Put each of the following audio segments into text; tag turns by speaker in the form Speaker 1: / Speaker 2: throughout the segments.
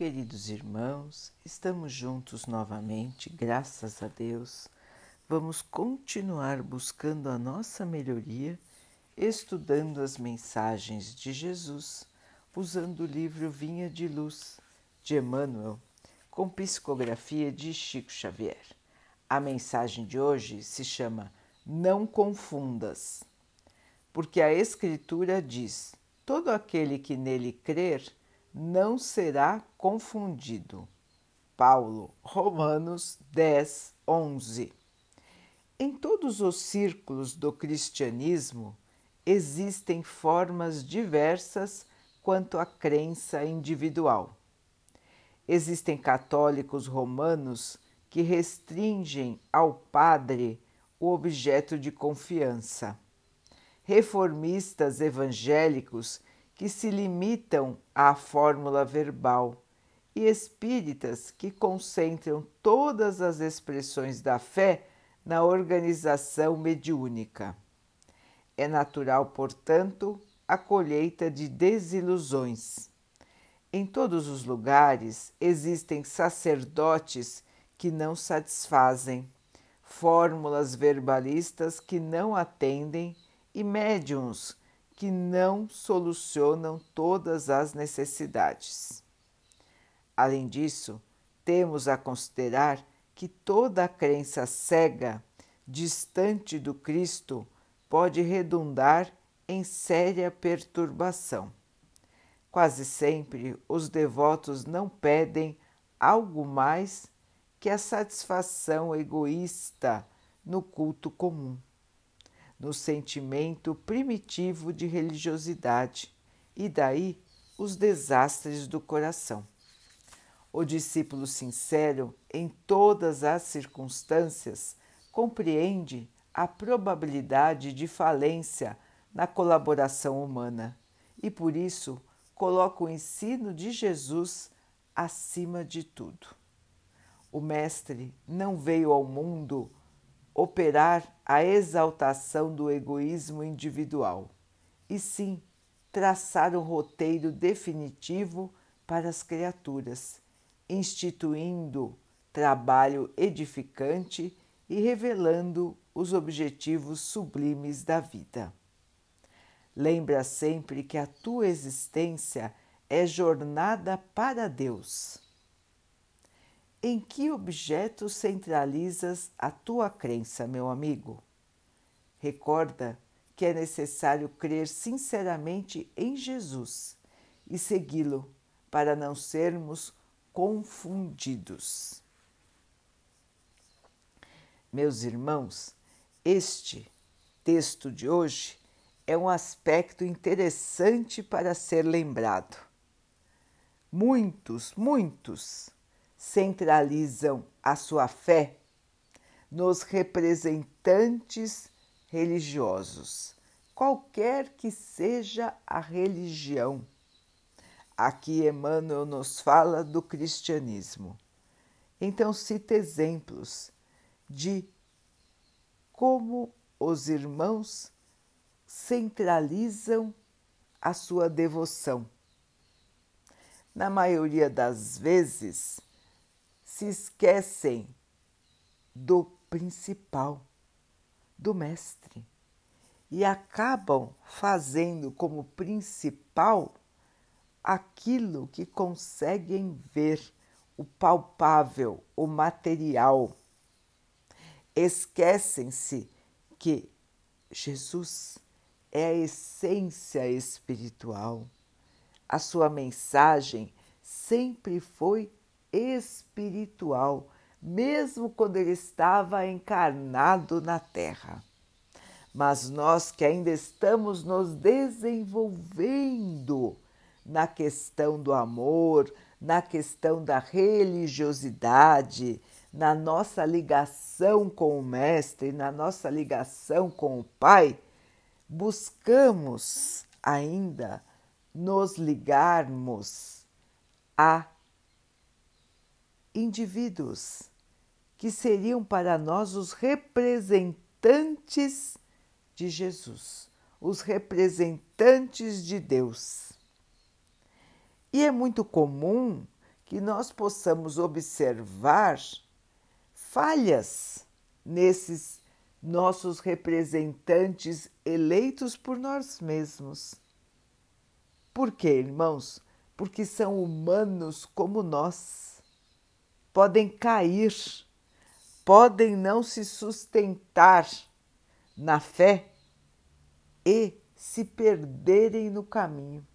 Speaker 1: Queridos irmãos, estamos juntos novamente, graças a Deus. Vamos continuar buscando a nossa melhoria, estudando as mensagens de Jesus, usando o livro Vinha de Luz, de Emmanuel, com psicografia de Chico Xavier. A mensagem de hoje se chama Não Confundas, porque a Escritura diz: todo aquele que nele crer não será confundido. Paulo, Romanos 10, 11. Em todos os círculos do cristianismo existem formas diversas quanto à crença individual. Existem católicos romanos que restringem ao padre o objeto de confiança. Reformistas evangélicos que se limitam à fórmula verbal e espíritas que concentram todas as expressões da fé na organização mediúnica. É natural, portanto, a colheita de desilusões. Em todos os lugares existem sacerdotes que não satisfazem, fórmulas verbalistas que não atendem e médiums que não solucionam todas as necessidades. Além disso, temos a considerar que toda a crença cega, distante do Cristo, pode redundar em séria perturbação. Quase sempre os devotos não pedem algo mais que a satisfação egoísta no culto comum no sentimento primitivo de religiosidade e daí os desastres do coração. O discípulo sincero, em todas as circunstâncias, compreende a probabilidade de falência na colaboração humana e, por isso, coloca o ensino de Jesus acima de tudo. O Mestre não veio ao mundo operar a exaltação do egoísmo individual, e sim traçar o roteiro definitivo para as criaturas, instituindo trabalho edificante e revelando os objetivos sublimes da vida. Lembra sempre que a tua existência é jornada para Deus em que objeto centralizas a tua crença, meu amigo? Recorda que é necessário crer sinceramente em Jesus e segui-lo para não sermos confundidos. Meus irmãos, este texto de hoje é um aspecto interessante para ser lembrado. Muitos, muitos centralizam a sua fé nos representantes religiosos, qualquer que seja a religião. Aqui Emmanuel nos fala do cristianismo. Então, cita exemplos de como os irmãos centralizam a sua devoção. Na maioria das vezes, se esquecem do principal, do Mestre, e acabam fazendo como principal aquilo que conseguem ver, o palpável, o material. Esquecem-se que Jesus é a essência espiritual. A sua mensagem sempre foi espiritual, mesmo quando ele estava encarnado na Terra. Mas nós que ainda estamos nos desenvolvendo na questão do amor, na questão da religiosidade, na nossa ligação com o Mestre, na nossa ligação com o Pai, buscamos ainda nos ligarmos a indivíduos que seriam para nós os representantes de Jesus, os representantes de Deus. E é muito comum que nós possamos observar falhas nesses nossos representantes eleitos por nós mesmos. Por quê, irmãos? Porque são humanos como nós. Podem cair, podem não se sustentar na fé e se perderem no caminho.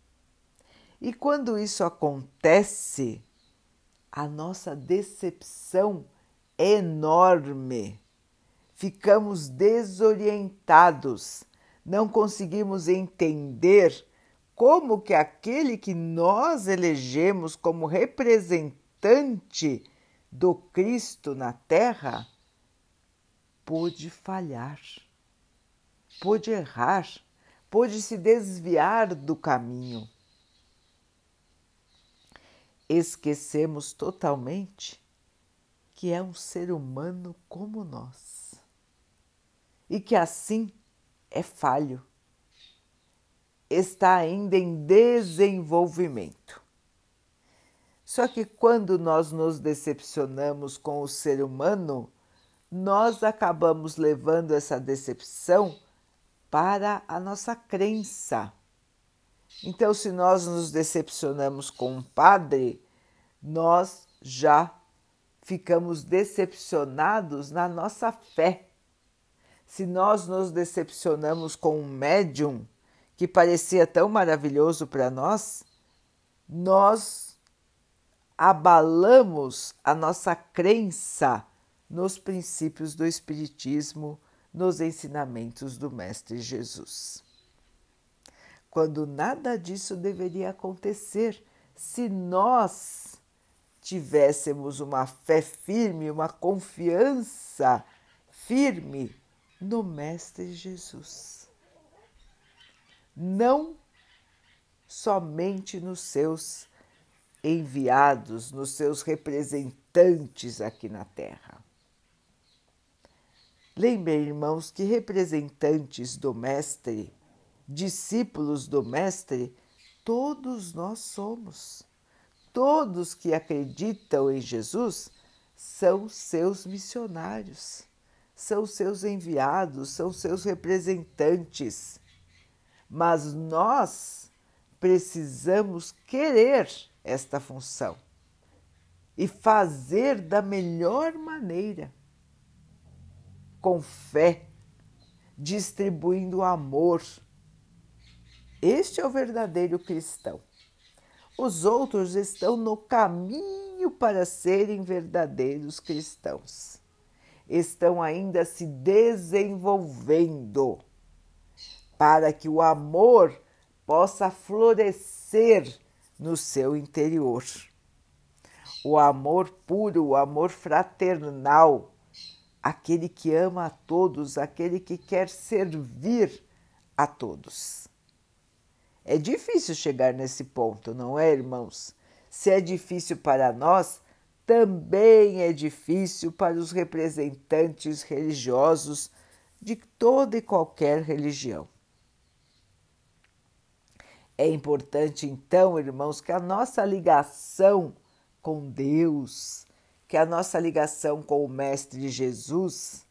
Speaker 1: E quando isso acontece, a nossa decepção é enorme. Ficamos desorientados, não conseguimos entender como que aquele que nós elegemos como representante do Cristo na Terra pôde falhar, pôde errar, pôde se desviar do caminho. Esquecemos totalmente que é um ser humano como nós e que assim é falho está ainda em desenvolvimento. Só que quando nós nos decepcionamos com o ser humano, nós acabamos levando essa decepção para a nossa crença. Então, se nós nos decepcionamos com um padre, nós já ficamos decepcionados na nossa fé. Se nós nos decepcionamos com um médium, que parecia tão maravilhoso para nós, nós abalamos a nossa crença nos princípios do Espiritismo, nos ensinamentos do Mestre Jesus. Quando nada disso deveria acontecer se nós tivéssemos uma fé firme, uma confiança firme no Mestre Jesus não somente nos seus enviados, nos seus representantes aqui na Terra. Lembrem, irmãos, que representantes do Mestre, discípulos do Mestre, todos nós somos. Todos que acreditam em Jesus são seus missionários, são seus enviados, são seus representantes mas nós precisamos querer esta função e fazer da melhor maneira, com fé, distribuindo amor. Este é o verdadeiro cristão. Os outros estão no caminho para serem verdadeiros cristãos. Estão ainda se desenvolvendo para que o amor possa florescer no seu interior. O amor puro, o amor fraternal, aquele que ama a todos, aquele que quer servir a todos. É difícil chegar nesse ponto, não é, irmãos? Se é difícil para nós, também é difícil para os representantes religiosos de toda e qualquer religião. É importante, então, irmãos, que a nossa ligação com Deus, que a nossa ligação com o Mestre Jesus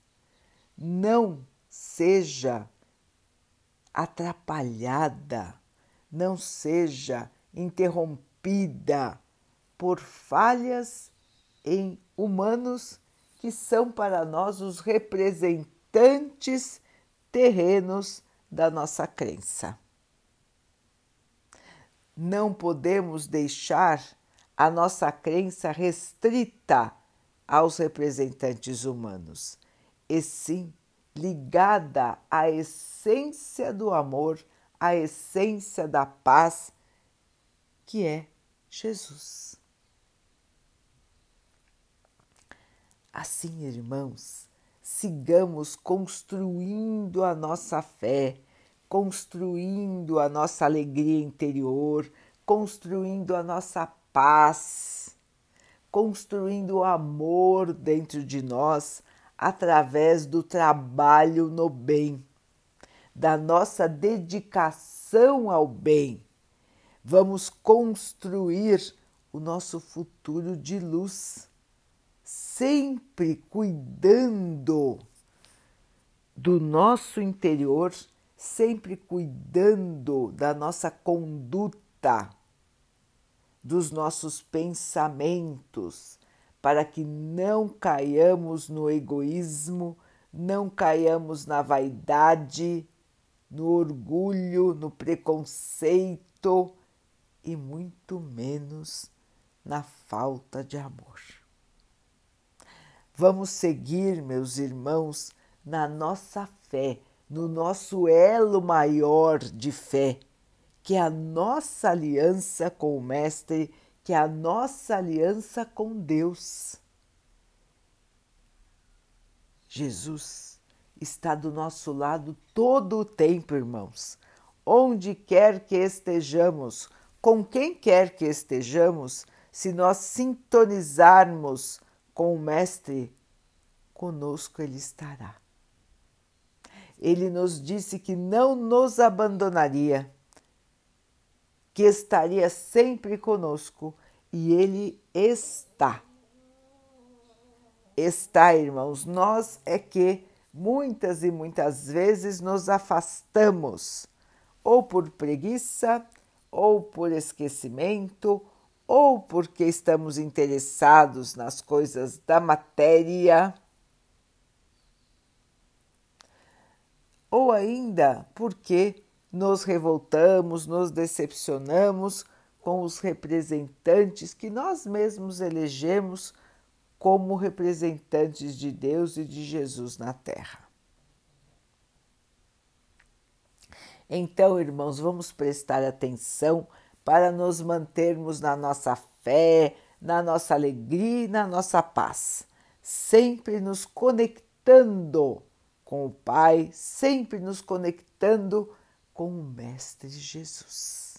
Speaker 1: não seja atrapalhada, não seja interrompida por falhas em humanos que são para nós os representantes terrenos da nossa crença não podemos deixar a nossa crença restrita aos representantes humanos, e sim ligada à essência do amor, à essência da paz, que é Jesus. Assim, irmãos, sigamos construindo a nossa fé construindo a nossa alegria interior, construindo a nossa paz, construindo o amor dentro de nós através do trabalho no bem, da nossa dedicação ao bem. Vamos construir o nosso futuro de luz, sempre cuidando do nosso interior, sempre cuidando da nossa conduta, dos nossos pensamentos, para que não caiamos no egoísmo, não caiamos na vaidade, no orgulho, no preconceito e muito menos na falta de amor. Vamos seguir, meus irmãos, na nossa fé, no nosso elo maior de fé, que é a nossa aliança com o Mestre, que é a nossa aliança com Deus. Jesus está do nosso lado todo o tempo, irmãos. Onde quer que estejamos, com quem quer que estejamos, se nós sintonizarmos com o Mestre, conosco Ele estará. Ele nos disse que não nos abandonaria, que estaria sempre conosco e Ele está. Está, irmãos, nós é que muitas e muitas vezes nos afastamos, ou por preguiça, ou por esquecimento, ou porque estamos interessados nas coisas da matéria, ou ainda porque nos revoltamos, nos decepcionamos com os representantes que nós mesmos elegemos como representantes de Deus e de Jesus na Terra. Então, irmãos, vamos prestar atenção para nos mantermos na nossa fé, na nossa alegria e na nossa paz, sempre nos conectando com o Pai, sempre nos conectando com o Mestre Jesus.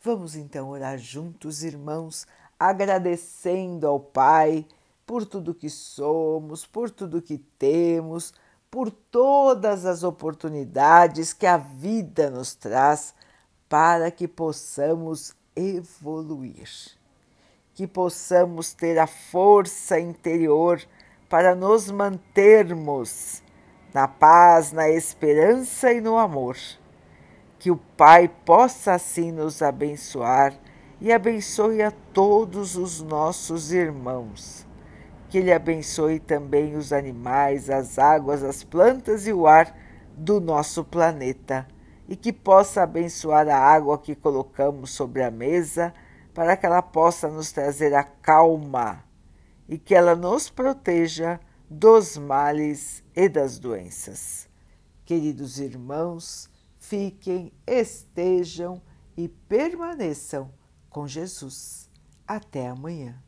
Speaker 1: Vamos então orar juntos, irmãos, agradecendo ao Pai por tudo que somos, por tudo que temos por todas as oportunidades que a vida nos traz para que possamos evoluir, que possamos ter a força interior para nos mantermos na paz, na esperança e no amor. Que o Pai possa assim nos abençoar e abençoe a todos os nossos irmãos que Ele abençoe também os animais, as águas, as plantas e o ar do nosso planeta e que possa abençoar a água que colocamos sobre a mesa para que ela possa nos trazer a calma e que ela nos proteja dos males e das doenças. Queridos irmãos, fiquem, estejam e permaneçam com Jesus. Até amanhã.